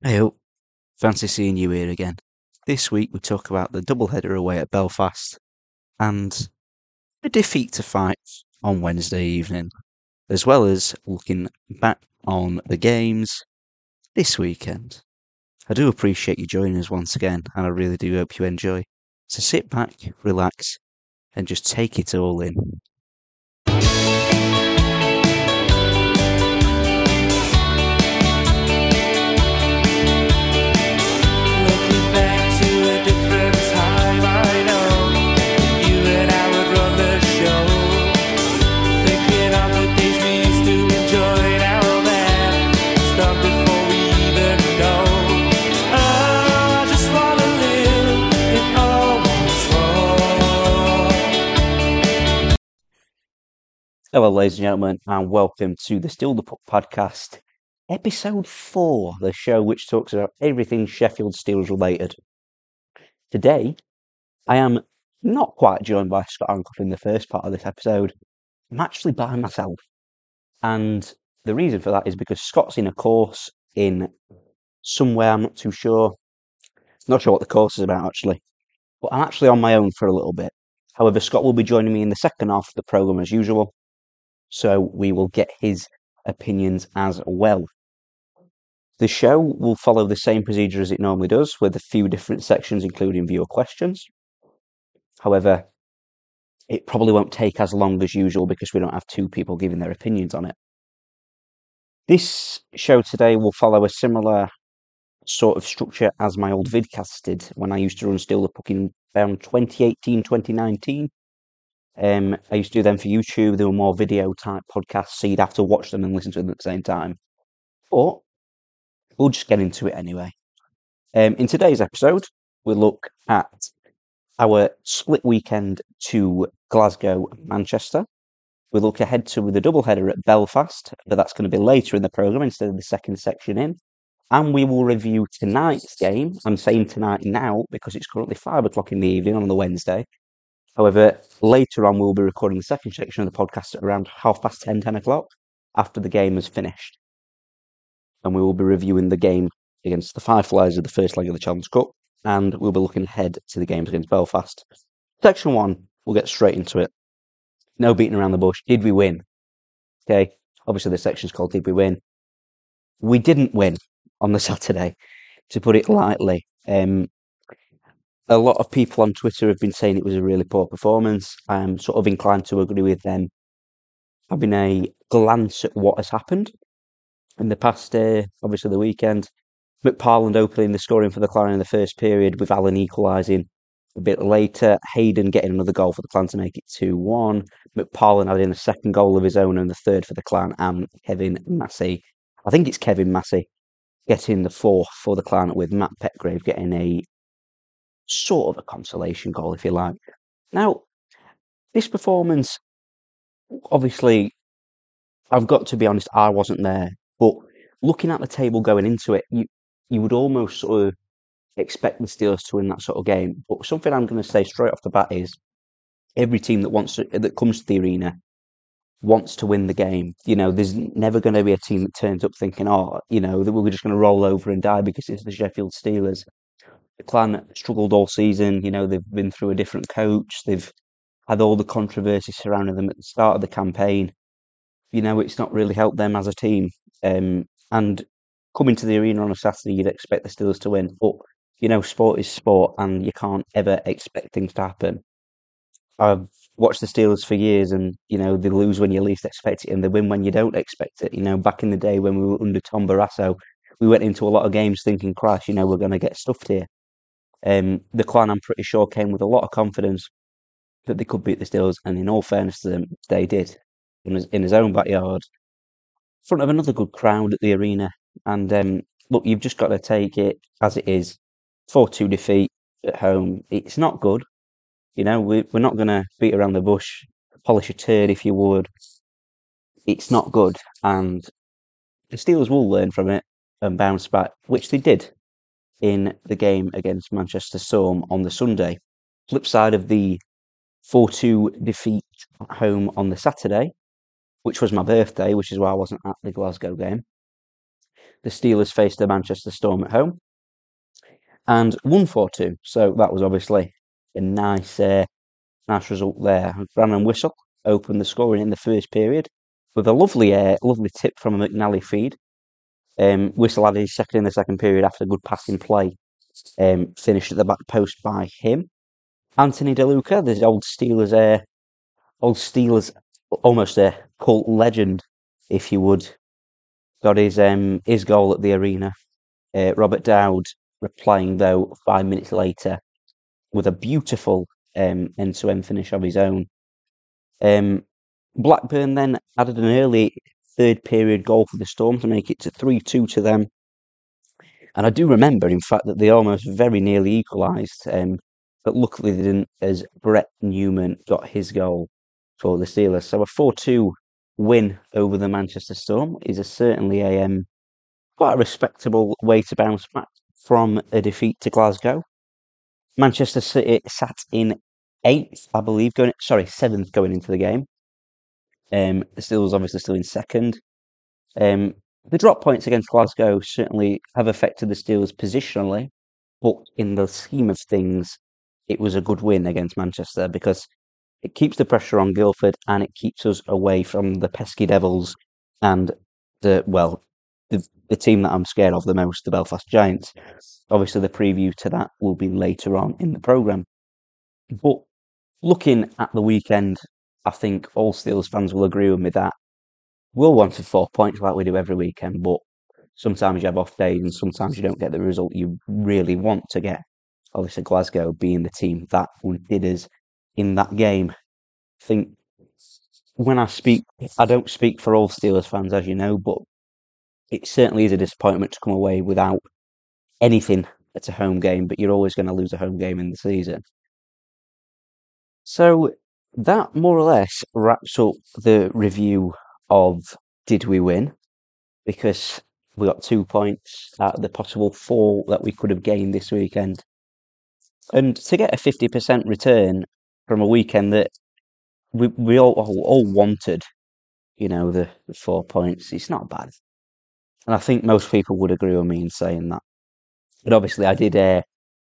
Hey, fancy seeing you here again. This week we talk about the doubleheader away at Belfast and a defeat to Fife on Wednesday evening, as well as looking back on the games this weekend. I do appreciate you joining us once again, and I really do hope you enjoy. So sit back, relax, and just take it all in. Hello, ladies and gentlemen, and welcome to the Steel the Puck podcast, episode four, the show which talks about everything Sheffield Steelers related. Today, I am not quite joined by Scott Hancock in the first part of this episode. I'm actually by myself, and the reason for that is because Scott's in a course in somewhere I'm not too sure. Not sure what the course is about actually, but I'm actually on my own for a little bit. However, Scott will be joining me in the second half of the program as usual so we will get his opinions as well. The show will follow the same procedure as it normally does, with a few different sections, including viewer questions. However, it probably won't take as long as usual because we don't have two people giving their opinions on it. This show today will follow a similar sort of structure as my old vidcast did when I used to run Steel the Puck in around 2018, 2019. Um, I used to do them for YouTube. They were more video type podcasts, so you'd have to watch them and listen to them at the same time. But we'll just get into it anyway. Um, in today's episode, we'll look at our split weekend to Glasgow and Manchester. We'll look ahead to the doubleheader at Belfast, but that's going to be later in the programme instead of the second section in. And we will review tonight's game. I'm saying tonight now because it's currently five o'clock in the evening on the Wednesday. However, later on, we'll be recording the second section of the podcast at around half past 10, 10 o'clock after the game has finished. And we will be reviewing the game against the Fife Flyers of the first leg of the Challenge Cup, and we'll be looking ahead to the games against Belfast. Section one, we'll get straight into it. No beating around the bush. Did we win? Okay, obviously the section's called Did We Win? We didn't win on the Saturday, to put it lightly. Um, a lot of people on Twitter have been saying it was a really poor performance. I'm sort of inclined to agree with them. Having a glance at what has happened in the past, uh, obviously the weekend, McParland opening the scoring for the Clan in the first period, with Allen equalising a bit later. Hayden getting another goal for the Clan to make it 2 1. McParland adding a second goal of his own and the third for the Clan, and Kevin Massey. I think it's Kevin Massey getting the fourth for the Clan, with Matt Petgrave getting a sort of a consolation goal, if you like. Now, this performance, obviously, I've got to be honest, I wasn't there, but looking at the table going into it, you you would almost sort of expect the Steelers to win that sort of game. But something I'm going to say straight off the bat is every team that wants to, that comes to the arena wants to win the game. You know, there's never going to be a team that turns up thinking, oh, you know, that we're just going to roll over and die because it's the Sheffield Steelers the clan struggled all season. You know, they've been through a different coach. They've had all the controversy surrounding them at the start of the campaign. You know, it's not really helped them as a team. Um, and coming to the arena on a Saturday, you'd expect the Steelers to win. But, you know, sport is sport and you can't ever expect things to happen. I've watched the Steelers for years and, you know, they lose when you least expect it and they win when you don't expect it. You know, back in the day when we were under Tom Barrasso, we went into a lot of games thinking, Christ, you know, we're going to get stuffed here. Um, the clan, I'm pretty sure, came with a lot of confidence that they could beat the Steelers, and in all fairness to them, they did in his, in his own backyard, in front of another good crowd at the arena. And um, look, you've just got to take it as it is. Four-two defeat at home. It's not good. You know, we, we're not going to beat around the bush, polish a turd if you would. It's not good, and the Steelers will learn from it and bounce back, which they did in the game against Manchester Storm on the Sunday. Flip side of the 4 2 defeat at home on the Saturday, which was my birthday, which is why I wasn't at the Glasgow game. the Steelers faced the Manchester Storm at home and won 4 2. So that was obviously a nice, uh, nice result there. Brandon Whistle opened the scoring in the first period with a lovely, uh, lovely tip from a McNally feed. Um, Whistle had his second in the second period after good passing play, um, finished at the back post by him. Anthony DeLuca, the old Steelers, uh, old Steelers, almost a cult legend, if you would, got his um, his goal at the arena. Uh, Robert Dowd replying though five minutes later with a beautiful um, end-to-end finish of his own. Um, Blackburn then added an early third period goal for the Storm to make it to 3 2 to them. And I do remember, in fact, that they almost very nearly equalised, um, but luckily they didn't, as Brett Newman got his goal for the Steelers. So a 4 2 win over the Manchester Storm is a, certainly a um, quite a respectable way to bounce back from a defeat to Glasgow. Manchester City sat in eighth, I believe, going sorry seventh going into the game. Um, the Steelers obviously still in second. Um, the drop points against Glasgow certainly have affected the Steelers positionally, but in the scheme of things, it was a good win against Manchester because it keeps the pressure on Guildford and it keeps us away from the pesky Devils and the well, the the team that I'm scared of the most, the Belfast Giants. Obviously, the preview to that will be later on in the program. But looking at the weekend, I think all Steelers fans will agree with me that we'll want to four points like we do every weekend, but sometimes you have off days and sometimes you don't get the result you really want to get. Obviously, Glasgow being the team that did us in that game. I think when I speak, I don't speak for all Steelers fans, as you know, but it certainly is a disappointment to come away without anything at a home game, but you're always going to lose a home game in the season. So that more or less wraps up the review of Did We Win? Because we got two points out of the possible four that we could have gained this weekend. And to get a 50% return from a weekend that we, we all, all, wanted, you know, the, the four points, it's not bad. And I think most people would agree with me in saying that. But obviously, I did a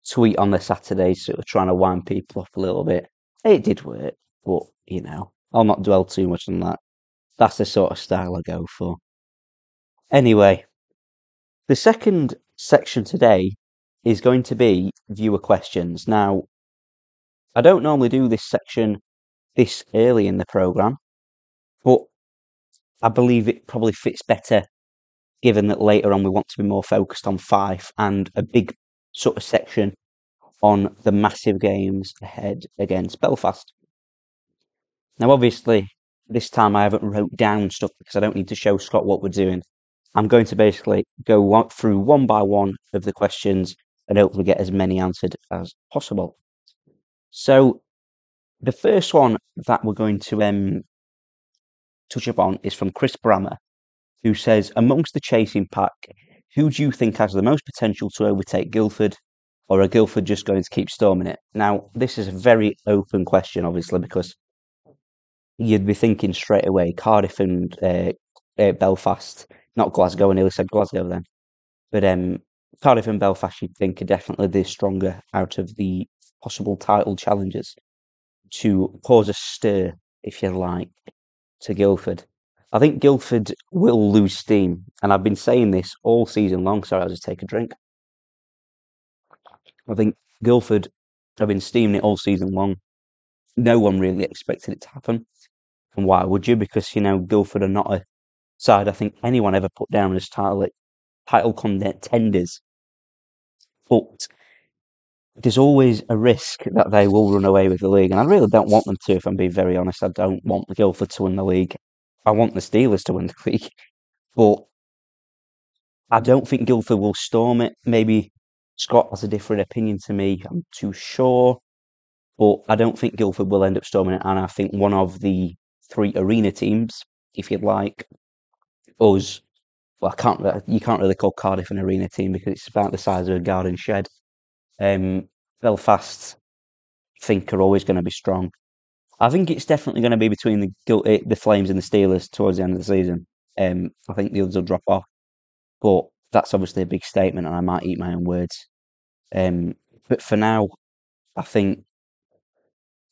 tweet on the Saturday, sort of trying to wind people up a little bit. It did work, but you know, I'll not dwell too much on that. That's the sort of style I go for. Anyway, the second section today is going to be viewer questions. Now, I don't normally do this section this early in the program, but I believe it probably fits better given that later on we want to be more focused on Fife and a big sort of section on the massive games ahead against Belfast. Now, obviously, this time I haven't wrote down stuff because I don't need to show Scott what we're doing. I'm going to basically go through one by one of the questions and hopefully get as many answered as possible. So, the first one that we're going to um, touch upon is from Chris Brammer, who says, amongst the chasing pack, who do you think has the most potential to overtake Guildford, or are Guildford just going to keep storming it? Now, this is a very open question, obviously, because you'd be thinking straight away Cardiff and uh, uh, Belfast, not Glasgow. I nearly said Glasgow then, but um, Cardiff and Belfast, you'd think are definitely the stronger out of the possible title challengers to cause a stir, if you like, to Guildford. I think Guildford will lose steam, and I've been saying this all season long. Sorry, I'll just take a drink. I think Guildford have been steaming it all season long. No one really expected it to happen. And why would you? Because, you know, Guildford are not a side I think anyone ever put down as title, title contenders. But there's always a risk that they will run away with the league. And I really don't want them to, if I'm being very honest. I don't want Guildford to win the league. I want the Steelers to win the league, but I don't think Guildford will storm it. Maybe Scott has a different opinion to me. I'm too sure, but I don't think Guildford will end up storming it. And I think one of the three arena teams, if you'd like, us. Well, I can't. You can't really call Cardiff an arena team because it's about the size of a garden shed. Um, Belfast, I think, are always going to be strong. I think it's definitely going to be between the eh, the Flames and the Steelers towards the end of the season. Um, I think the others will drop off, but that's obviously a big statement, and I might eat my own words. Um, but for now, I think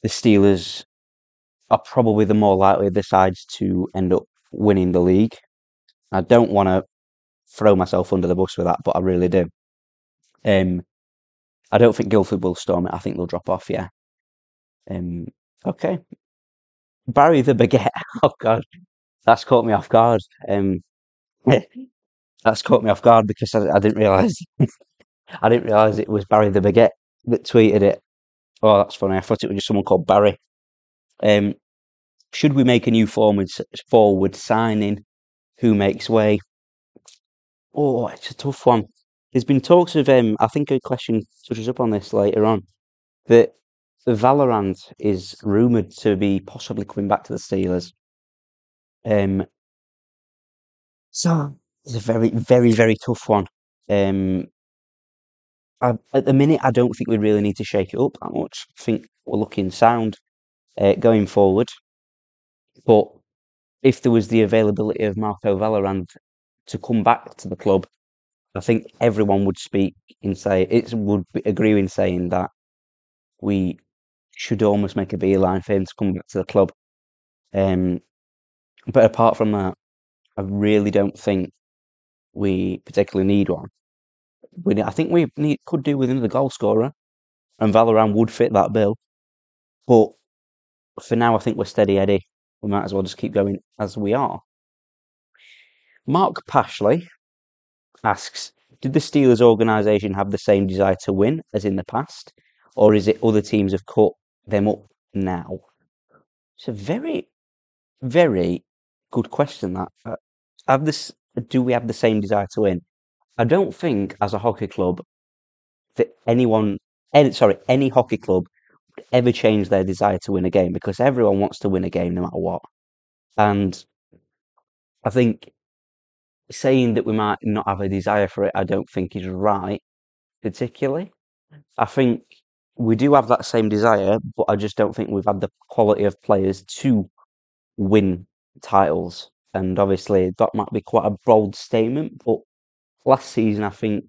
the Steelers are probably the more likely the sides to end up winning the league. I don't want to throw myself under the bus with that, but I really do. Um, I don't think Guildford will storm it. I think they'll drop off. Yeah. Um, okay. Barry the Baguette. Oh God, that's caught me off guard. Um, that's caught me off guard because I, I didn't realize I didn't realize it was Barry the Baguette that tweeted it. Oh, that's funny. I thought it was just someone called Barry. Um, should we make a new forward forward signing? Who makes way? Oh, it's a tough one. There's been talks of um, I think a question touches up on this later on that Vallerand is rumored to be possibly coming back to the Steelers. Um, so it's a very, very, very tough one. Um, I, at the minute, I don't think we really need to shake it up that much. I think we're looking sound uh, going forward. But if there was the availability of Marco Vallerand to come back to the club, I think everyone would speak in say it would agree in saying that we should almost make a beeline for him to come back to the club. Um, but apart from that, I really don't think we particularly need one. We, I think we need, could do with another goal scorer, and Vallerand would fit that bill. But for now, I think we're steady Eddie. We might as well just keep going as we are. Mark Pashley asks, did the Steelers organisation have the same desire to win as in the past, or is it other teams have caught them up now? It's a very, very good question. That uh, have this, do we have the same desire to win? I don't think, as a hockey club, that anyone, any, sorry, any hockey club ever change their desire to win a game because everyone wants to win a game no matter what. And I think saying that we might not have a desire for it, I don't think is right, particularly. I think we do have that same desire, but I just don't think we've had the quality of players to win titles. And obviously, that might be quite a bold statement, but last season, I think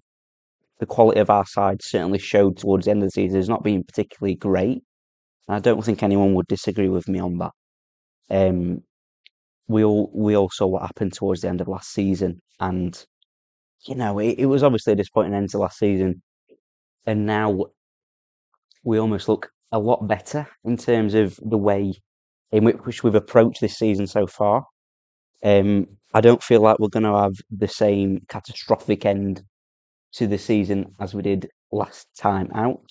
the quality of our side certainly showed towards the end of the season as not being particularly great. And I don't think anyone would disagree with me on that. Um, we all we all saw what happened towards the end of last season, and you know it, it was obviously a disappointing end to last season, and now we almost look a lot better in terms of the way in which we've approached this season so far. Um, I don't feel like we're going to have the same catastrophic end to the season as we did last time out.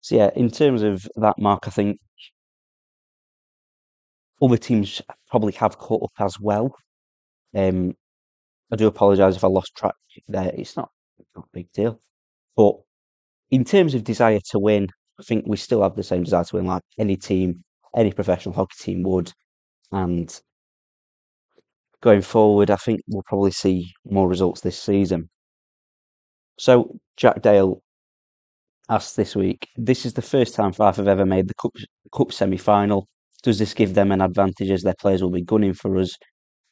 So yeah, in terms of that mark, I think other teams probably have caught up as well. Um, I do apologise if I lost track there. It's not, not a big deal. But in terms of desire to win, I think we still have the same desire to win like any team, any professional hockey team would. And going forward, I think we'll probably see more results this season. So Jack Dale asked this week, this is the first time Fife have ever made the cup, cup semi-final. Does this give them an advantage as their players will be gunning for us,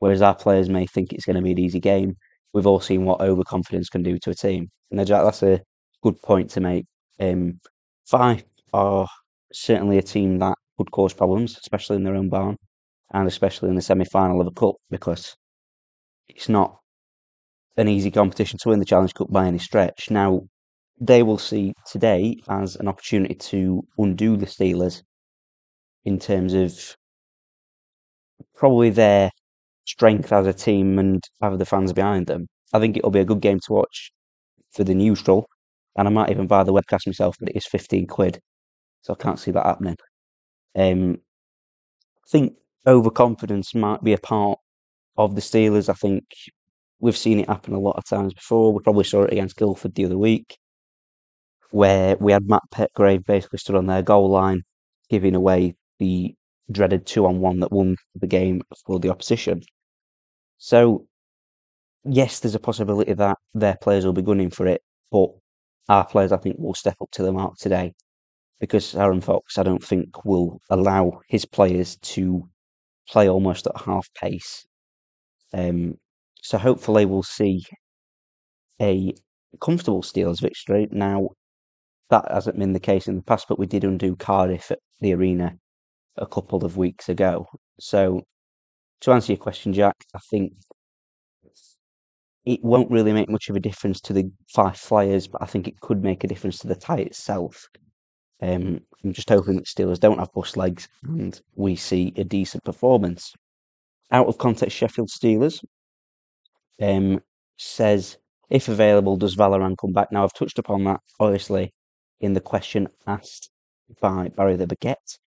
whereas our players may think it's going to be an easy game? We've all seen what overconfidence can do to a team. And Jack, that's a good point to make. Um, Fife are certainly a team that could cause problems, especially in their own barn, and especially in the semi-final of a cup, because it's not an easy competition to win the Challenge Cup by any stretch. Now, they will see today as an opportunity to undo the Steelers in terms of probably their strength as a team and have the fans behind them. I think it'll be a good game to watch for the neutral, and I might even buy the webcast myself, but it is 15 quid, so I can't see that happening. Um, I think overconfidence might be a part of the Steelers. I think we've seen it happen a lot of times before. We probably saw it against Guildford the other week, where we had Matt Petgrave basically stood on their goal line, giving away the dreaded two on one that won the game for the opposition. So, yes, there's a possibility that their players will be gunning for it, but our players, I think, will step up to the mark today because Aaron Fox, I don't think, will allow his players to play almost at half pace. Um, so hopefully we'll see a comfortable Steelers victory. Now, that hasn't been the case in the past, but we did undo Cardiff at the arena a couple of weeks ago. So, to answer your question, Jack, I think it won't really make much of a difference to the Fife Flyers, but I think it could make a difference to the tie itself. Um, I'm just hoping that Steelers don't have bust legs and we see a decent performance. Out of context, Sheffield Steelers um, says, if available, does Vallerand come back? Now, I've touched upon that, obviously, in the question asked by Barry the Baguette.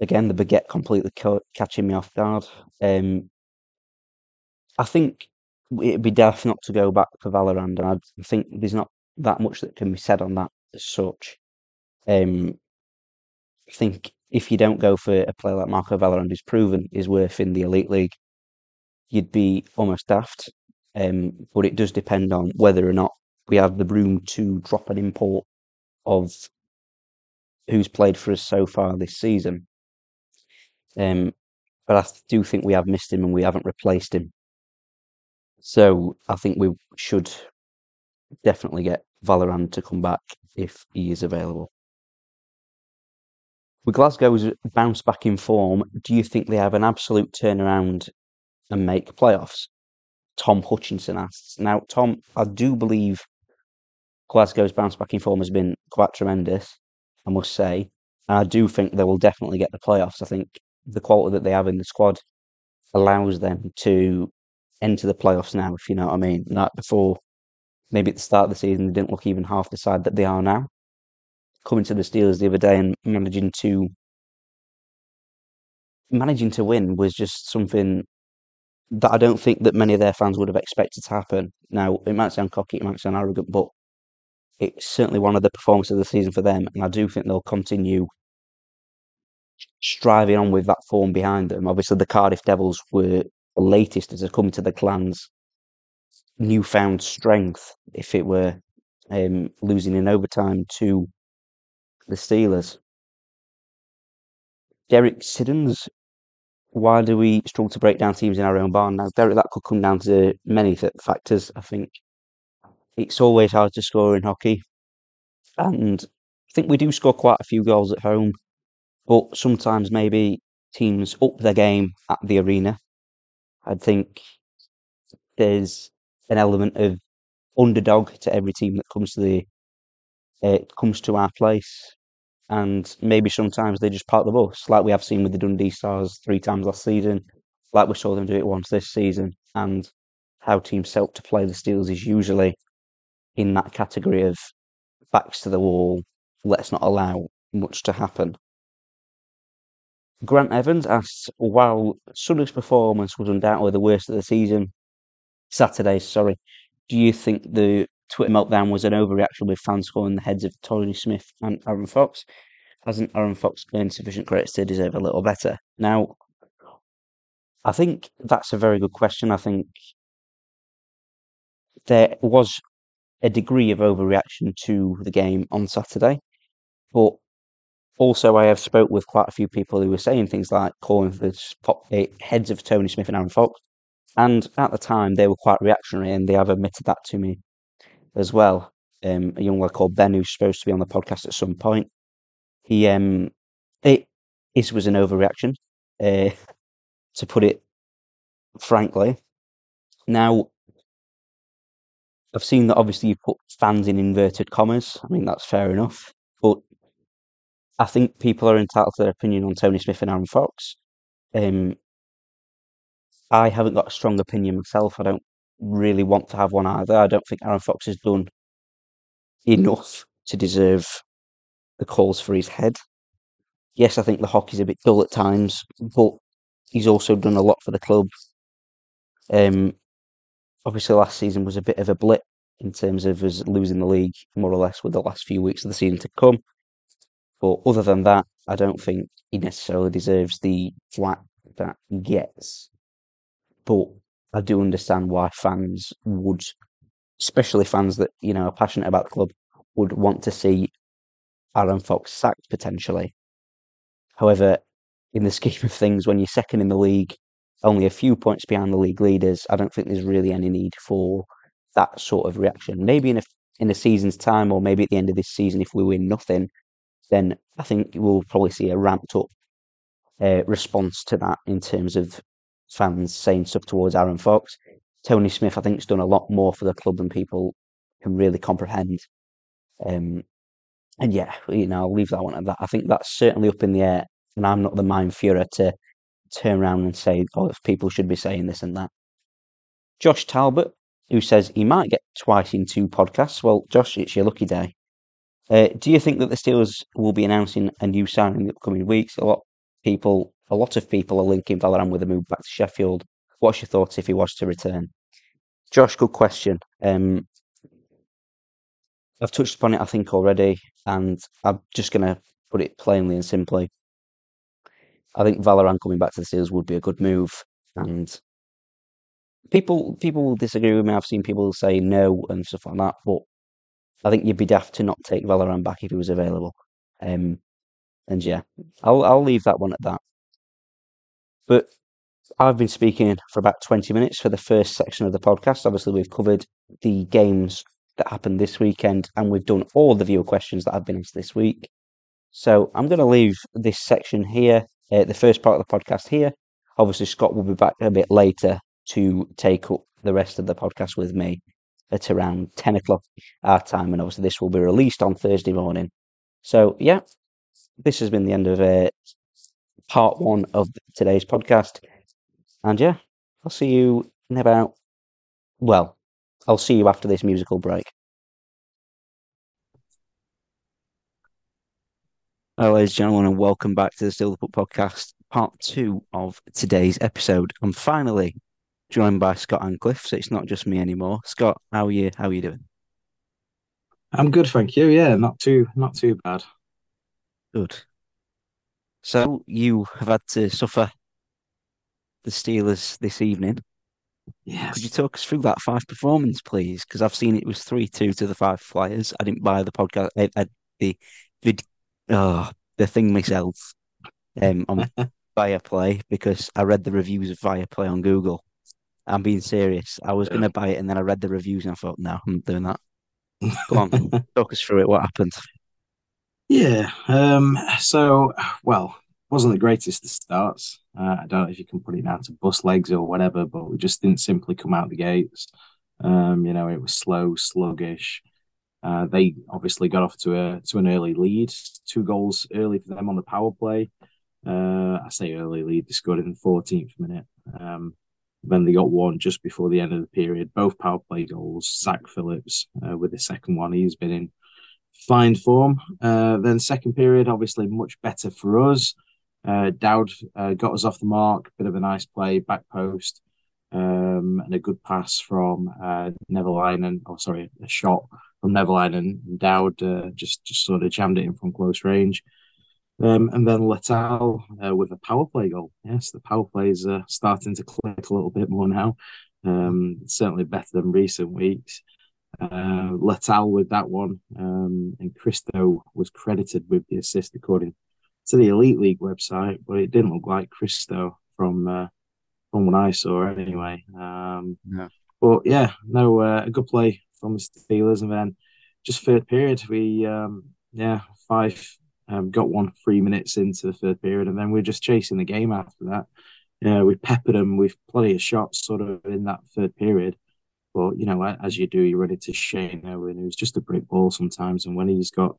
Again, the Baguette completely ca- catching me off guard. Um, I think it'd be daft not to go back for Vallerand, and I think there's not that much that can be said on that as such. Um, I think if you don't go for a player like Marco Vallerand, who's proven is worth in the Elite League, you'd be almost daft. Um, but it does depend on whether or not we have the room to drop an import of who's played for us so far this season. Um, but I do think we have missed him and we haven't replaced him. So I think we should definitely get Vallerand to come back if he is available. With Glasgow's bounce back in form, do you think they have an absolute turnaround and make playoffs? Tom Hutchinson asks. Now, Tom, I do believe Glasgow's bounce back in form has been quite tremendous, I must say. And I do think they will definitely get the playoffs. I think the quality that they have in the squad allows them to enter the playoffs now, if you know what I mean. Like before, maybe at the start of the season, they didn't look even half the side that they are now. Coming to the Steelers the other day and managing to managing to win was just something that I don't think that many of their fans would have expected to happen. Now, it might sound cocky, it might sound arrogant, but it's certainly one of the performances of the season for them, and I do think they'll continue striving on with that form behind them. Obviously, the Cardiff Devils were the latest as a come to the clans newfound strength if it were um, losing in overtime to the Steelers. Derek Siddons, why do we struggle to break down teams in our own barn? Now, Derek, that could come down to many th- factors. I think it's always hard to score in hockey, and I think we do score quite a few goals at home, but sometimes maybe teams up their game at the arena. I think there's an element of underdog to every team that comes to the uh, comes to our place, and maybe sometimes they just park the bus, like we have seen with the Dundee Stars three times last season, like we saw them do it once this season, and how teams up to play the Steelers is usually in that category of backs to the wall. Let's not allow much to happen. Grant Evans asks, while Sunday's performance was undoubtedly the worst of the season, Saturday, sorry, do you think the Twitter meltdown was an overreaction with fans calling the heads of Tony Smith and Aaron Fox? Hasn't Aaron Fox earned sufficient credits to deserve a little better? Now, I think that's a very good question. I think there was a degree of overreaction to the game on Saturday, but also I have spoke with quite a few people who were saying things like calling for the pop, eh, heads of Tony Smith and Aaron Fox, and at the time they were quite reactionary, and they have admitted that to me as well. Um, a young lad called Ben who's supposed to be on the podcast at some point. He um, it this was an overreaction, uh, to put it frankly. Now, I've seen that obviously you put fans in inverted commas. I mean, that's fair enough. But I think people are entitled to their opinion on Tony Smith and Aaron Fox. Um, I haven't got a strong opinion myself. I don't really want to have one either. I don't think Aaron Fox has done enough to deserve the calls for his head. Yes, I think the hockey's a bit dull at times, but he's also done a lot for the club. Um, obviously, last season was a bit of a blip in terms of us losing the league, more or less, with the last few weeks of the season to come. But other than that, I don't think he necessarily deserves the flack that he gets. But I do understand why fans would, especially fans that you know are passionate about the club, would want to see Aaron Fox sacked potentially. However, in the scheme of things, when you're second in the league, only a few points behind the league leaders, I don't think there's really any need for that sort of reaction. Maybe in a in a season's time, or maybe at the end of this season, if we win nothing, then I think we'll probably see a ramped up uh, response to that in terms of fans saying stuff towards Aaron Fox. Tony Smith, I think, has done a lot more for the club than people can really comprehend. Um, and yeah, you know, I'll leave that one at that. I think that's certainly up in the air, and I'm not the mind Fuhrer to turn around and say, oh, people should be saying this and that. Josh Talbot, who says he might get twice in two podcasts. Well, Josh, it's your lucky day. Uh, do you think that the Steelers will be announcing a new signing in the upcoming weeks? A lot of people, a lot of people are linking Vallerand with a move back to Sheffield. What's your thoughts if he was to return? Josh, good question. Um, I've touched upon it, I think, already, and I'm just going to put it plainly and simply. I think Vallerand coming back to the Steelers would be a good move, and people people will disagree with me. I've seen people say no and stuff like that, but I think you'd be daft to not take Vallerand back if he was available. Um, and yeah, I'll I'll leave that one at that. But I've been speaking for about twenty minutes for the first section of the podcast. Obviously, we've covered the games that happened this weekend, and we've done all the viewer questions that I've been asked this week. So I'm going to leave this section here, uh, the first part of the podcast here. Obviously, Scott will be back a bit later to take up the rest of the podcast with me at around 10 o'clock our time. And obviously, this will be released on Thursday morning. So, yeah, this has been the end of uh, part one of today's podcast. And yeah, I'll see you in about, well, I'll see you after this musical break. Hello, ladies and gentlemen, and welcome back to the Steel the Puck podcast, part two of today's episode. I'm finally joined by Scott Ancliffe, so it's not just me anymore. Scott, how are you? How are you doing? I'm good, thank you. Yeah, not too not too bad. Good. So you have had to suffer the Steelers this evening. Yes. Could you talk us through that Fife performance, please? Because I've seen it was three two to the Fife Flyers. I didn't buy the podcast, uh, uh, the vid, oh, the thing myself, um, on Viaplay because I read the reviews of Viaplay on Google. I'm being serious. I was going to buy it, and then I read the reviews, and I thought, no, I'm not doing that. Come on, talk us through it. What happened? Yeah. Um. So, well, wasn't the greatest of starts. Uh, I don't know if you can put it down to bus legs or whatever, but we just didn't simply come out the gates. Um. You know, it was slow, sluggish. Uh, they obviously got off to a to an early lead, two goals early for them on the power play. Uh, I say early lead. They scored in the 14th minute. Um, then they got one just before the end of the period. Both power play goals. Zach Phillips uh, with the second one. He's been in fine form. Uh, then second period, obviously much better for us. Uh, Dowd uh, got us off the mark. Bit of a nice play, back post, um, and a good pass from uh, Nevalainen. Oh, sorry, a shot from Nevalainen. And Dowd uh, just just sort of jammed it in from close range. Um, and then Letal uh, with a power play goal. Yes, the power play is uh, starting to click a little bit more now. Um, certainly better than recent weeks. Uh, Letal with that one, um, and Christo was credited with the assist according to the Elite League website, but it didn't look like Christo from uh, from what I saw anyway. Um, No. But yeah, no, uh, a good play from the Steelers, and then just third period, we um, yeah Fife um, got one three minutes into the third period, and then we're just chasing the game after that. Yeah, we peppered them with plenty of shots sort of in that third period. But you know, as you do, you're run into Shane Owen, who's just a brick ball sometimes, and when he's got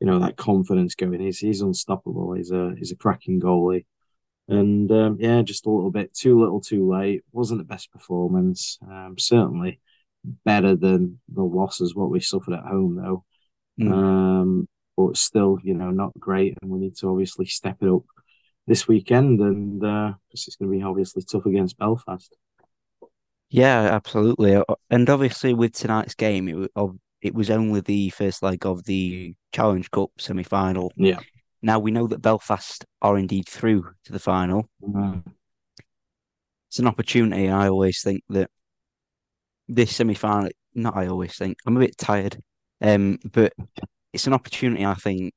you know that confidence going, he's he's unstoppable. He's a he's a cracking goalie, and um, yeah, just a little bit too little, too late. wasn't the best performance. Um, certainly better than the losses what we suffered at home though. Mm. Um, but still, you know, not great, and we need to obviously step it up this weekend, and uh, it's going to be obviously tough against Belfast. Yeah, absolutely. And obviously, with tonight's game, it was only the first leg of the Challenge Cup semi final. Yeah. Now we know that Belfast are indeed through to the final. Mm. It's an opportunity. I always think that this semi final, not I always think, I'm a bit tired, um, but it's an opportunity, I think,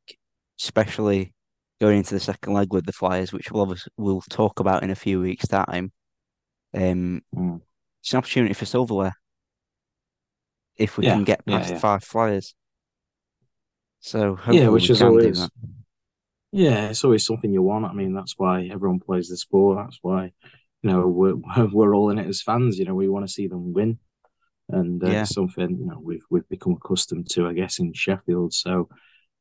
especially going into the second leg with the Flyers, which we'll obviously we'll talk about in a few weeks' time. Um, Mm. It's an opportunity for silverware. if we Yeah, can get past yeah. the Fife flyers. So hopefully yeah, which is always yeah, it's always something you want. I mean, that's why everyone plays the sport. That's why you know we're we're all in it as fans. You know, we want to see them win, and uh, Yeah. something you know we've we've become accustomed to, I guess, in Sheffield. So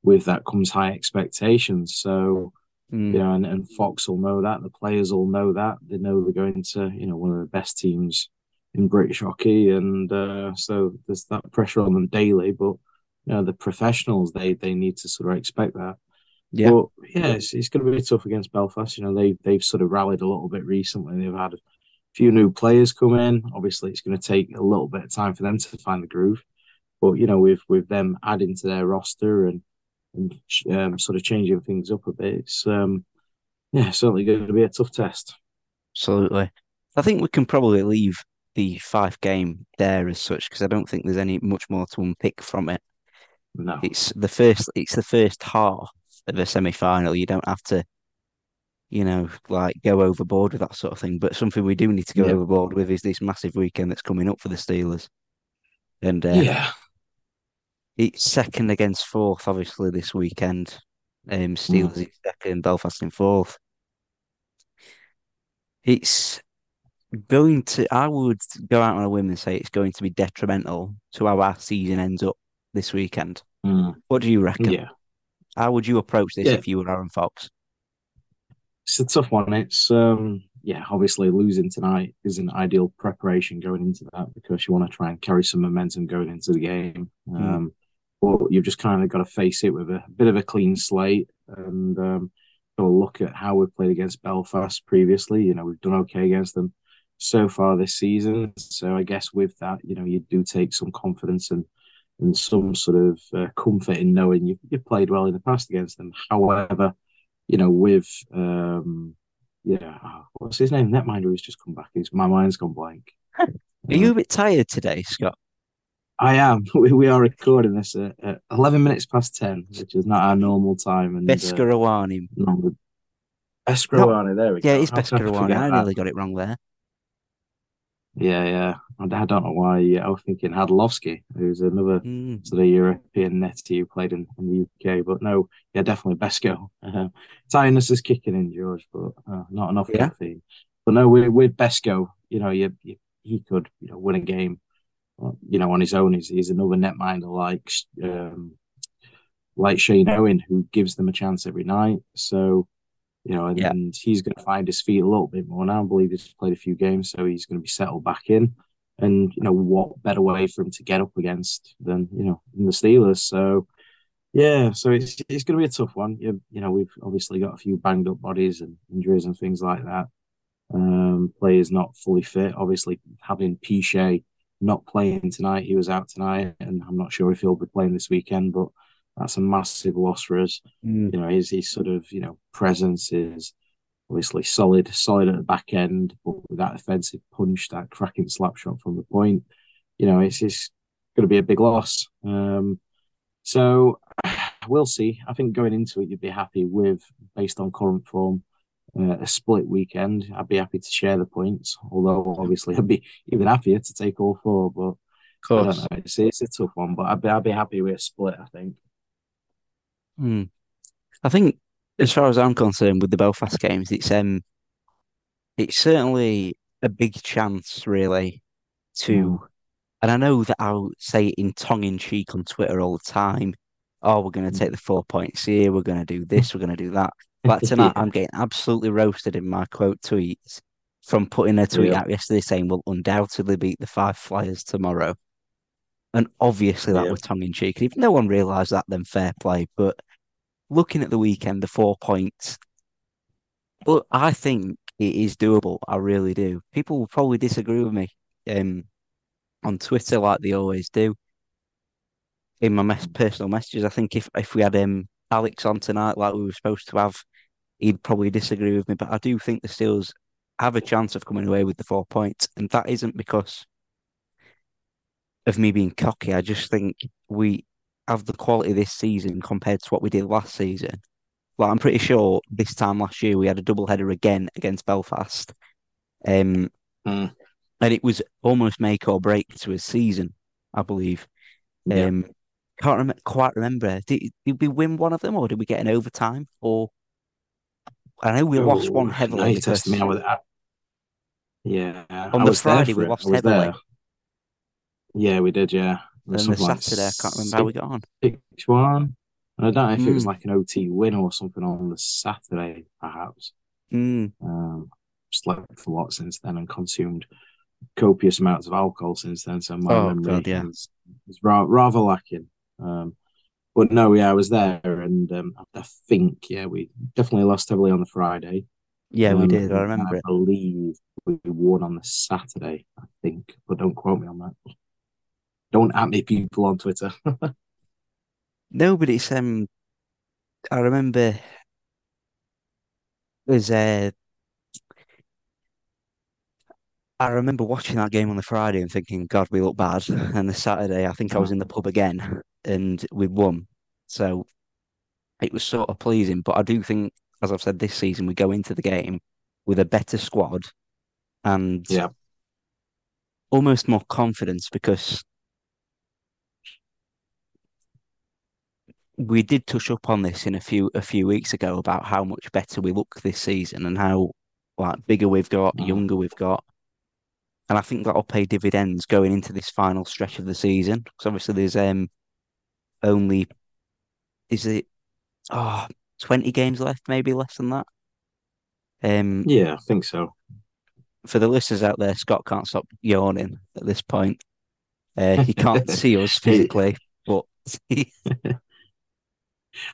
with that comes high expectations. So Mm. you know, and, and Fox will know that. The players will know that. They know they're going to, you know, one of the best teams in British hockey, and uh, so there's that pressure on them daily. But you know, the professionals they they need to sort of expect that. Yeah. But yeah, it's, it's going to be tough against Belfast. You know, they they've sort of rallied a little bit recently. They've had a few new players come in. Obviously, it's going to take a little bit of time for them to find the groove. But you know, with with them adding to their roster and and um, sort of changing things up a bit, it's um, yeah, certainly going to be a tough test. Absolutely. I think we can probably leave the Fife game there as such because I don't think there's any much more to unpick from it. No, It's the first it's the first half of a semi final. You don't have to, you know, like go overboard with that sort of thing. But something we do need to go Yeah. overboard with is this massive weekend that's coming up for the Steelers. And uh, yeah, it's second against fourth, obviously, this weekend. Um, Steelers in second, Belfast in fourth. It's going to, I would go out on a whim and say it's going to be detrimental to how our season ends up this weekend. Mm, What do you reckon? yeah. How would you approach this Yeah. if you were Aaron Fox? It's a tough one. It's um, yeah, obviously losing tonight isn't ideal preparation going into that because you want to try and carry some momentum going into the game. Um, but you've just kind of got to face it with a bit of a clean slate and um, got to look at how we've played against Belfast previously. You know, we've done okay against them so far this season. So I guess with that, you know, you do take some confidence and and some sort of uh, comfort in knowing you you played well in the past against them. However, you know, with um, yeah, oh, what's his name? Netminder who's just come back. He's, my mind's gone blank. Are you a bit tired today, Scott? I am. We, we are recording this at, at eleven minutes past ten, which is not our normal time. And uh, Beskorowany. no, Beskorowany, there we Yeah, go. it's How can I nearly got it wrong there. Yeah, yeah. I, I don't know why. I was thinking Hadlovsky, who's another Mm. sort of European netty who played in, in the UK. But no, yeah, definitely Besco. Uh, tiredness is kicking in, George, but uh, not enough Yeah. caffeine. But no, with, with Besco, you know, you, you, he could you know win a game, uh, you know, on his own. He's, he's another netminder like um, like Shane Owen, who gives them a chance every night. So. You know, and, Yeah. and he's going to find his feet a little bit more now. I believe he's played a few games, so he's going to be settled back in. And you know, what better way for him to get up against than you know the Steelers? So yeah, so it's it's going to be a tough one. You, you know, we've obviously got a few banged up bodies and injuries and things like that. Um, players not fully fit. Obviously, having Piche not playing tonight, he was out tonight, and I'm not sure if he'll be playing this weekend. But that's a massive loss for us. Mm. You know, his his sort of you know presence is obviously solid, solid at the back end, but with that offensive punch, that cracking slap shot from the point, you know, it's it's going to be a big loss. Um, so we'll see. I think going into it, you'd be happy with, based on current form, uh, a split weekend. I'd be happy to share the points, although obviously I'd be even happier to take all four. But Of course. It's, it's a tough one, but I'd be, I'd be happy with a split. I think. Mm. I think, as far as I'm concerned, with the Belfast games, it's um, it's certainly a big chance, really, to. And I know that I'll say it in tongue in cheek on Twitter all the time. Oh, we're going to take the four points here. We're going to do this. We're going to do that. But tonight, Yeah. I'm getting absolutely roasted in my quote tweets from putting a tweet Yeah. out yesterday saying we'll undoubtedly beat the Fife Flyers tomorrow. And obviously that Yeah. was tongue in cheek. And if no one realised that, then fair play. But looking at the weekend, the four points, well, I think it is doable. I really do. People will probably disagree with me um, on Twitter, like they always do. In my mes- personal messages, I think if if we had um, Alex on tonight, like we were supposed to have, he'd probably disagree with me. But I do think the Steelers have a chance of coming away with the four points, and that isn't because of me being cocky. I just think we have the quality this season compared to what we did last season. Like I'm pretty sure this time last year we had a double header again against Belfast. Um Mm. and it was almost make or break to a season. I believe. Yeah. Um, can't rem- quite remember. Did, did we win one of them, or did we get an overtime? Or I know we lost one heavily you're because me. Was, I, yeah, on I the Friday we lost heavily, there. Yeah, we did. Yeah, It was the something like Saturday I can't remember how we got on. six one. And I don't know if it was Mm. like an OT win or something on the Saturday, perhaps. Mm, Um, slept a lot since then and consumed copious amounts of alcohol since then. So my Oh, memory God, yeah. is, is ra- rather lacking. Um, but no, yeah, I was there, and um, I think yeah, we definitely lost heavily on the Friday. yeah, we Um, did. I remember I it. believe we won on the Saturday, I think, but don't quote me on that. Don't at me, people on Twitter. No, but it's um. I remember there's uh. I remember watching that game on the Friday and thinking, God, we look bad. And the Saturday, I think I was in the pub again and we won. So it was sort of pleasing. But I do think, as I've said this season, we go into the game with a better squad and Yeah. almost more confidence because we did touch up on this in a few a few weeks ago about how much better we look this season and how like bigger we've got, Mhm. younger we've got. And I think that'll pay dividends going into this final stretch of the season. Because obviously there's um only is it oh 20 games left, maybe less than that. Um Yeah, I think so. for the listeners out there, Scott can't stop yawning at this point. Uh, he can't see us physically, but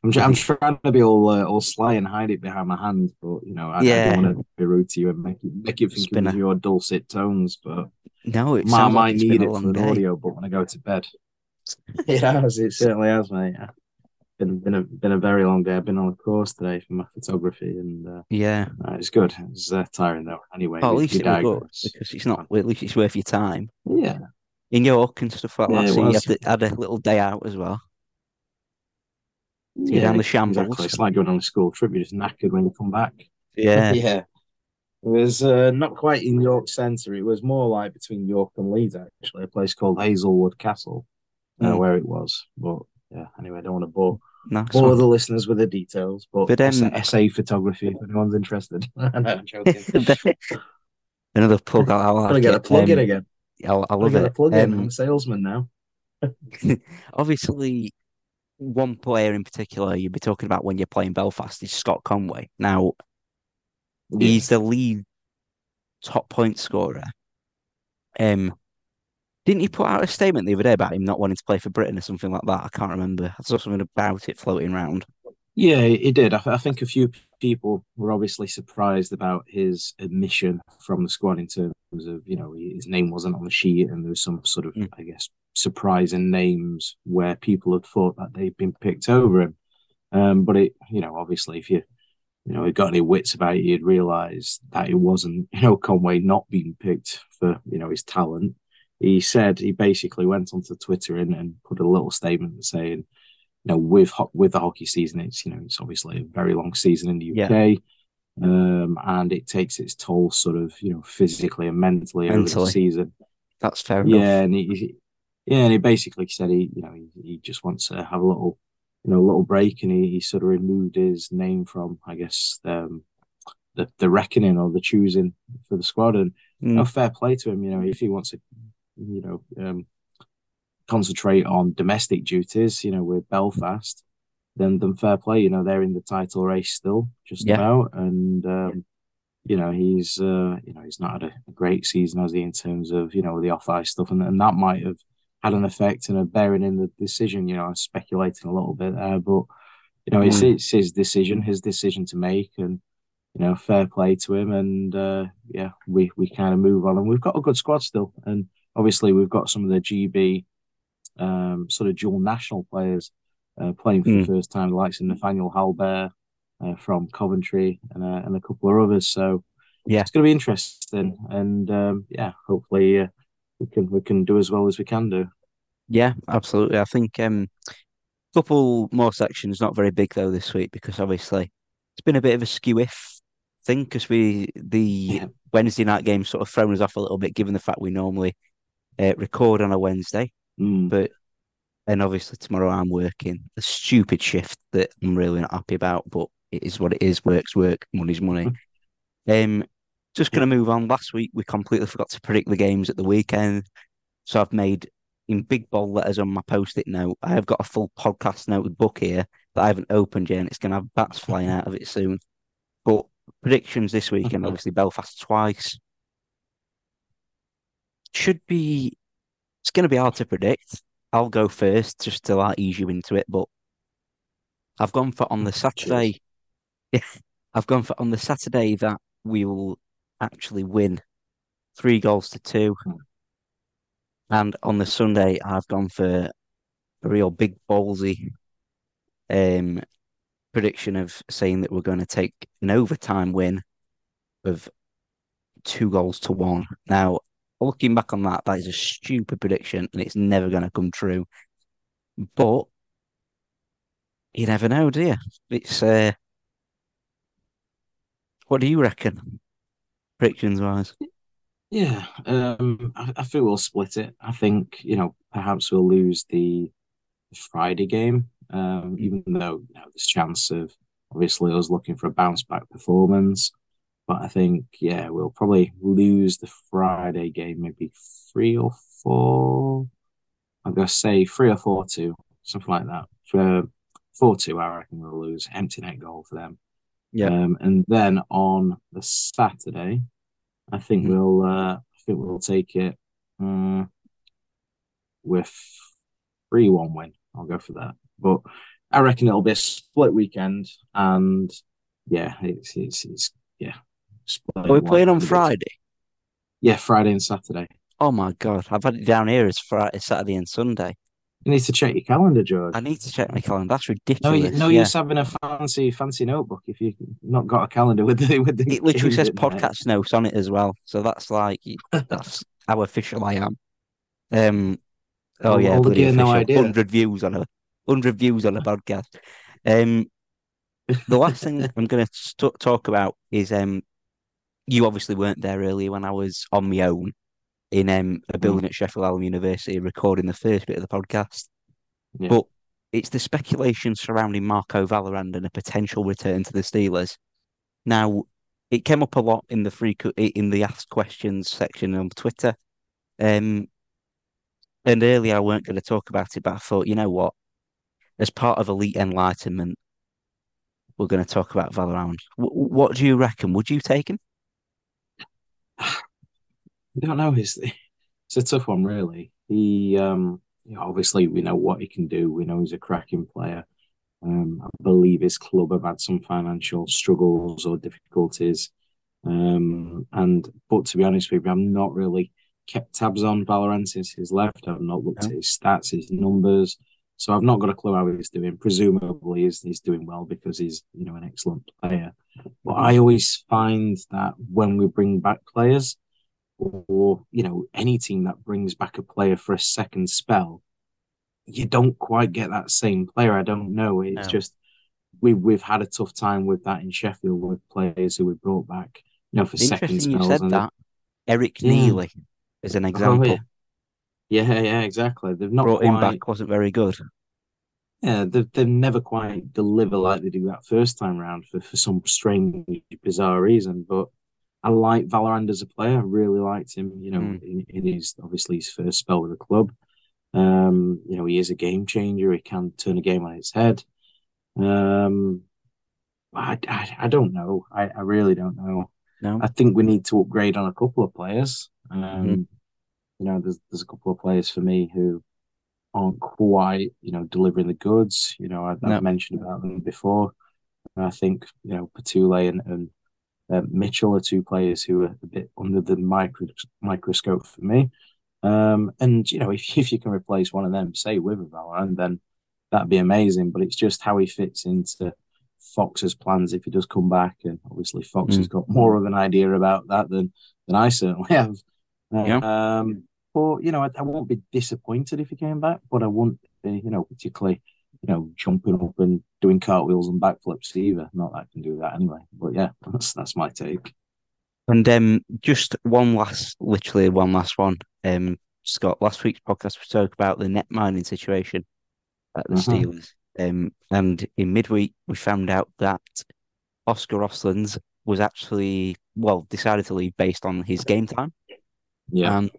I'm, I'm trying to be all uh, all sly and hide it behind my hand, but you know, I, I don't want to be rude to you and make you make you think been was your dulcet tones. But no, it like might it's need it for an audio, but when I go to bed, it has. It certainly has, mate. Been been a been a very long day. I've been on a course today for my photography, and uh, Yeah. uh, it's good. It's uh, tiring though. Anyway, Oh, at least it was good because it's not. Well, at least it's worth your time. Yeah, In York and stuff like Yeah, that. So you had, to, had a little day out as well. Yeah, down the shambles. Exactly. It's like going on a school trip. You're just knackered when you come back. Yeah. yeah. It was uh, not quite in York Centre. It was more like between York and Leeds, actually, a place called Hazelwood Castle, uh, Mm. where it was. But yeah, anyway, I don't want to bore, Nice bore one. the listeners with the details. But, But, um, SA photography, if anyone's interested. no, I'm joking. Another plug. I, I Gotta like get a it. plug in Um, again. I, I Gotta love get a it. plug in. I'm Um, a salesman now. obviously, one player in particular you'd be talking about when you're playing Belfast is Scott Conway. Now, Yeah. he's the lead top point scorer. Um, didn't he put out a statement the other day about him not wanting to play for Britain or something like that? I can't remember. I saw something about it floating around. Yeah, it did. I, I think a few people were obviously surprised about his admission from the squad in terms of, you know, his name wasn't on the sheet and there was some sort of, Mm. I guess, surprising names where people had thought that they'd been picked over him. Um, but it, you know, obviously, if you, you know, had got any wits about you, you'd realise that it wasn't, you know, Conway not being picked for, you know, his talent. He said he basically went onto Twitter and, and put a little statement saying, you know, with ho- with the hockey season, it's you know, it's obviously a very long season in the Yeah. UK, um, and it takes its toll, sort of, you know, physically and mentally, over the season. That's fair enough. Yeah, and he- yeah, and he basically said he, you know, he, he just wants to have a little, you know, a little break, and he, he sort of removed his name from, I guess, um, the the reckoning or the choosing for the squad, and you know, Mm, fair play to him. You know, if he wants to, you know, um, concentrate on domestic duties, you know, with Belfast, then then fair play. You know, they're in the title race still, just Yeah. about, and um, you know, he's uh, you know, he's not had a, a great season, has he, in terms of you know the off ice stuff, and, and that might have had an effect and a bearing in the decision. You know, I'm speculating a little bit there, but you know, it's Mm. it's his decision, his decision to make, and you know, fair play to him. And uh, yeah, we we kind of move on, and we've got a good squad still, and obviously we've got some of the GB um, sort of dual national players uh, playing for Mm. the first time, the likes of Nathanael Halbert uh, from Coventry and uh, and a couple of others. So Yeah. it's going to be interesting, and um, yeah, hopefully uh, we can we can do as well as we can do. Yeah, absolutely. I think um, a couple more sections, not very big though this week because obviously it's been a bit of a skew if thing because we the Yeah. Wednesday night game sort of thrown us off a little bit given the fact we normally uh, record on a Wednesday. Mm. but and obviously tomorrow I'm working a stupid shift that I'm really not happy about, but it is what it is. Work's work, money's money. Um, just gonna move on. Last week we completely forgot to predict the games at the weekend, so I've made in big bold letters on my post-it note. I have got a full podcast notebook here that I haven't opened yet, and it's gonna have bats flying out of it soon. But predictions this weekend, obviously Belfast twice. Should be. It's gonna be hard to predict. I'll go first just to like ease you into it, but I've gone for on the Saturday. I've gone for on the Saturday that we will actually win three goals to two. And on the Sunday, I've gone for a real big ballsy um, prediction of saying that we're going to take an overtime win of two goals to one. Now, looking back on that, that is a stupid prediction and it's never going to come true. But you never know, do you? It's uh, what do you reckon, predictions wise? Yeah, um, I, I think we'll split it. I think, you know, perhaps we'll lose the Friday game, um, even though you know, there's chance of obviously us looking for a bounce back performance. But I think, yeah, we'll probably lose the Friday game, maybe three or four. I'm gonna say three or four two, something like that. For four two, I reckon we'll lose. Empty net goal for them. Yeah. Um, and then on the Saturday, I think Mhm. we'll uh, I think we'll take it um, with three one win. I'll go for that. But I reckon it'll be a split weekend, and yeah, it's it's, it's yeah. Split Are we playing on Friday? Yeah, Friday and Saturday. Oh my God, I've had it down here as Friday, Saturday, and Sunday. You need to check your calendar, George. I need to check my calendar. That's ridiculous. you, no yeah. use having a fancy fancy notebook if you've not got a calendar with the with the. It literally says podcast notes on it as well. So that's like that's how official I am. Um. Oh yeah, all the bloody gear, no idea. Hundred views on a hundred views on a podcast. Um. The last thing I'm going to talk about is um. You obviously weren't there earlier when I was on my own in um a building at Sheffield Hallam University recording the first bit of the podcast. Yeah. But it's the speculation surrounding Marco Vallerand and a potential return to the Steelers. Now, it came up a lot in the free in the ask questions section on Twitter. Um, and earlier I weren't going to talk about it, but I thought, you know what? As part of Elite Enlightenment, we're going to talk about Vallerand. W- what do you reckon? Would you take him? I don't know. It's it's a tough one, really. He, um, you know, obviously we know what he can do. We know he's a cracking player. Um, I believe his club have had some financial struggles or difficulties. Um, and but to be honest with you, I'm not really kept tabs on Vallerand since he's left. I've not looked No. at his stats, his numbers. So I've not got a clue how he's doing. Presumably he's, he's doing well because he's, you know, an excellent player. But I always find that when we bring back players, or you know any team that brings back a player for a second spell, you don't quite get that same player. I don't know. It's No. just we we've had a tough time with that in Sheffield with players who we brought back, you know, for second Interesting you said and that. Eric Yeah. Neely is an example. Oh, yeah. yeah, yeah, exactly. They've not Brought quite, him back, wasn't very good. yeah, they've, they've never quite deliver like they do that first time round for, for some strange, bizarre reason. But I like Vallerand as a player. I really liked him, you know, Mm. in, in his obviously his first spell with the club. Um, you know, he is a game changer. He can turn a game on its head. Um, I, I, I don't know. I, I really don't know. No. I think we need to upgrade on a couple of players. Um, Mhm. You know, there's there's a couple of players for me who aren't quite, you know, delivering the goods. You know, I, No. I've mentioned about them before. And I think you know Petule and, and uh, Mitchell are two players who are a bit under the micro, microscope for me. Um, and you know, if if you can replace one of them, say with a Vallerand, then that'd be amazing. But it's just how he fits into Fox's plans if he does come back, and obviously Fox Mm. has got more of an idea about that than than I certainly have. Yeah. Um, but you know, I, I won't be disappointed if he came back, but I won't be, you know, particularly, you know, jumping up and doing cartwheels and backflips either. Not that I can do that anyway. But yeah, that's that's my take. And um, just one last, literally one last one. Um, Scott, last week's podcast we spoke about the net mining situation at the Mhm. Steelers. Um, and in midweek we found out that Oscar Oslands was actually well decided to leave based on his game time. Yeah. And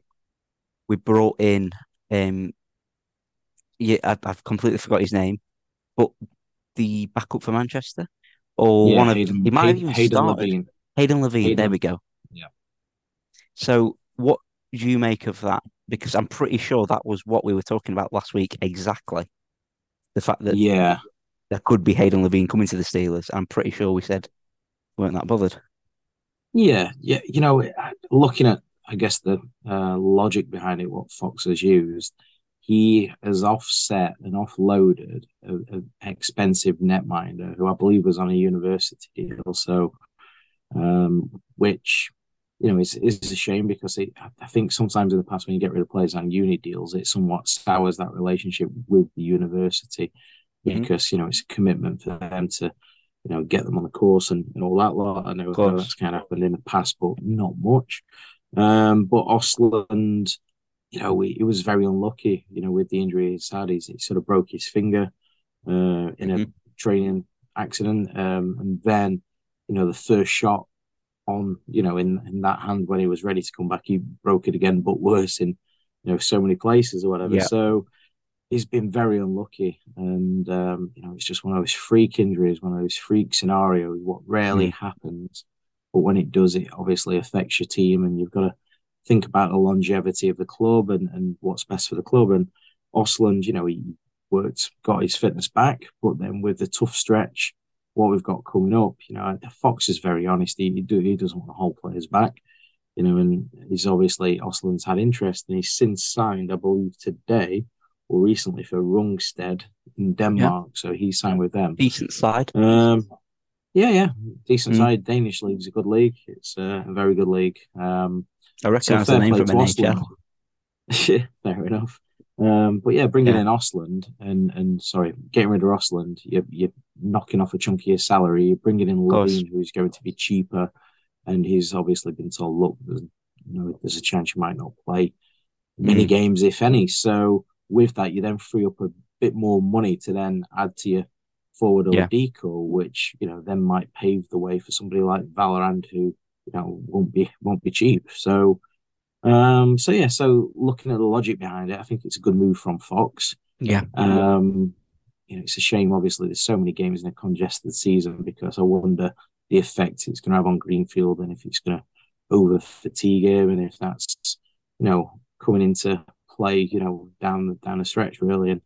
we brought in um yeah, I, I've completely forgot his name, but the backup for Manchester. Or yeah, one of Hayden, he might have even Hayden started. Lavigne. Hayden Lavigne, there we go. Yeah. So what do you make of that? Because I'm pretty sure that was what we were talking about last week exactly. The fact that Yeah. there could be Hayden Lavigne coming to the Steelers. I'm pretty sure we said weren't that bothered. Yeah, yeah. You know, looking at, I guess, the uh, logic behind it, what Fox has used, he has offset and offloaded an expensive netminder who I believe was on a university deal. So, um, which, you know, is, is a shame because it, I think sometimes in the past when you get rid of players on uni deals, it somewhat sours that relationship with the university Mhm. because, you know, it's a commitment for them to you know, get them on the course and, and all that lot. I know course. that's kind of happened in the past, but not much. Um, but Osland, you know, he, he was very unlucky, you know, with the injury he's had. He's, he sort of broke his finger uh, in a Mhm. training accident. Um, and then, you know, the first shot on, you know, in, in that hand when he was ready to come back, he broke it again, but worse in, you know, so many places or whatever. Yeah. So, he's been very unlucky, and um, you know it's just one of those freak injuries, one of those freak scenarios. What rarely happens, but when it does, it obviously affects your team, and you've got to think about the longevity of the club and, and what's best for the club. And Osland, you know, he worked, got his fitness back, but then with the tough stretch, what we've got coming up, you know, Fox is very honest. He he, do, he doesn't want to hold players back. You know, and he's obviously Osland's had interest, and he's since signed, I believe, today or recently for Rungsted in Denmark. So he signed with them. Decent side. Um, yeah, yeah, decent Mm. side. Danish league's a good league. It's uh, a very good league. Um, I so recognise the fair name from NHL. Osland. fair enough. Um, but yeah, bringing Yeah. in Osland and and sorry, getting rid of Osland, you're, you're knocking off a chunk of your salary. You're bringing in. Lavigne, who's going to be cheaper, and he's obviously been told, look, there's, you know, there's a chance you might not play many Mm. games, if any. So with that, you then free up a bit more money to then add to your forward or Yeah. Oladipo, which you know then might pave the way for somebody like Vallerand, who you know won't be won't be cheap. So, um, so yeah, so looking at the logic behind it, I think it's a good move from Fox. Yeah. Um, you know, it's a shame. Obviously, there's so many games in a congested season because I wonder the effect it's going to have on Greenfield and if it's going to over fatigue him and if that's you know coming into play, you know, down down the stretch really. And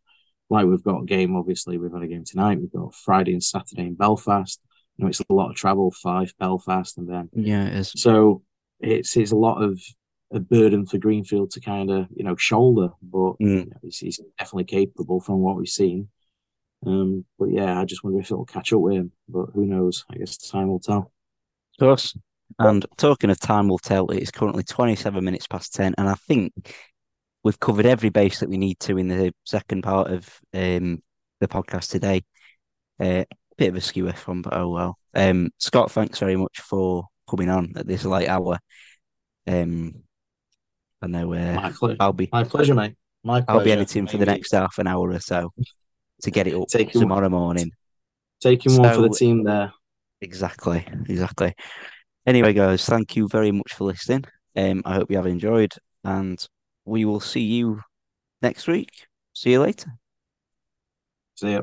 like we've got a game, obviously we've got a game tonight. We've got Friday and Saturday in Belfast. You know, it's a lot of travel, five Belfast, and then Yeah, it is. so it's it's a lot of a burden for Greenfield to kind of you know shoulder, but Mm. you know, he's, he's definitely capable from what we've seen. Um, but yeah, I just wonder if it'll catch up with him. But who knows? I guess time will tell. Of course. And talking of time will tell, it's currently 27 minutes past 10, and I think we've covered every base that we need to in the second part of um, the podcast today. Uh, bit of a skewer from, but oh well. Um, Scott, thanks very much for coming on at this late hour. Um, I know uh, My, I'll be my pleasure, mate. My pleasure. I'll be editing for the next half an hour or so to get it up Taking- tomorrow morning. taking one for the team there. Exactly, exactly. Anyway, guys, thank you very much for listening. Um, I hope you have enjoyed, and we will see you next week. See you later. See ya.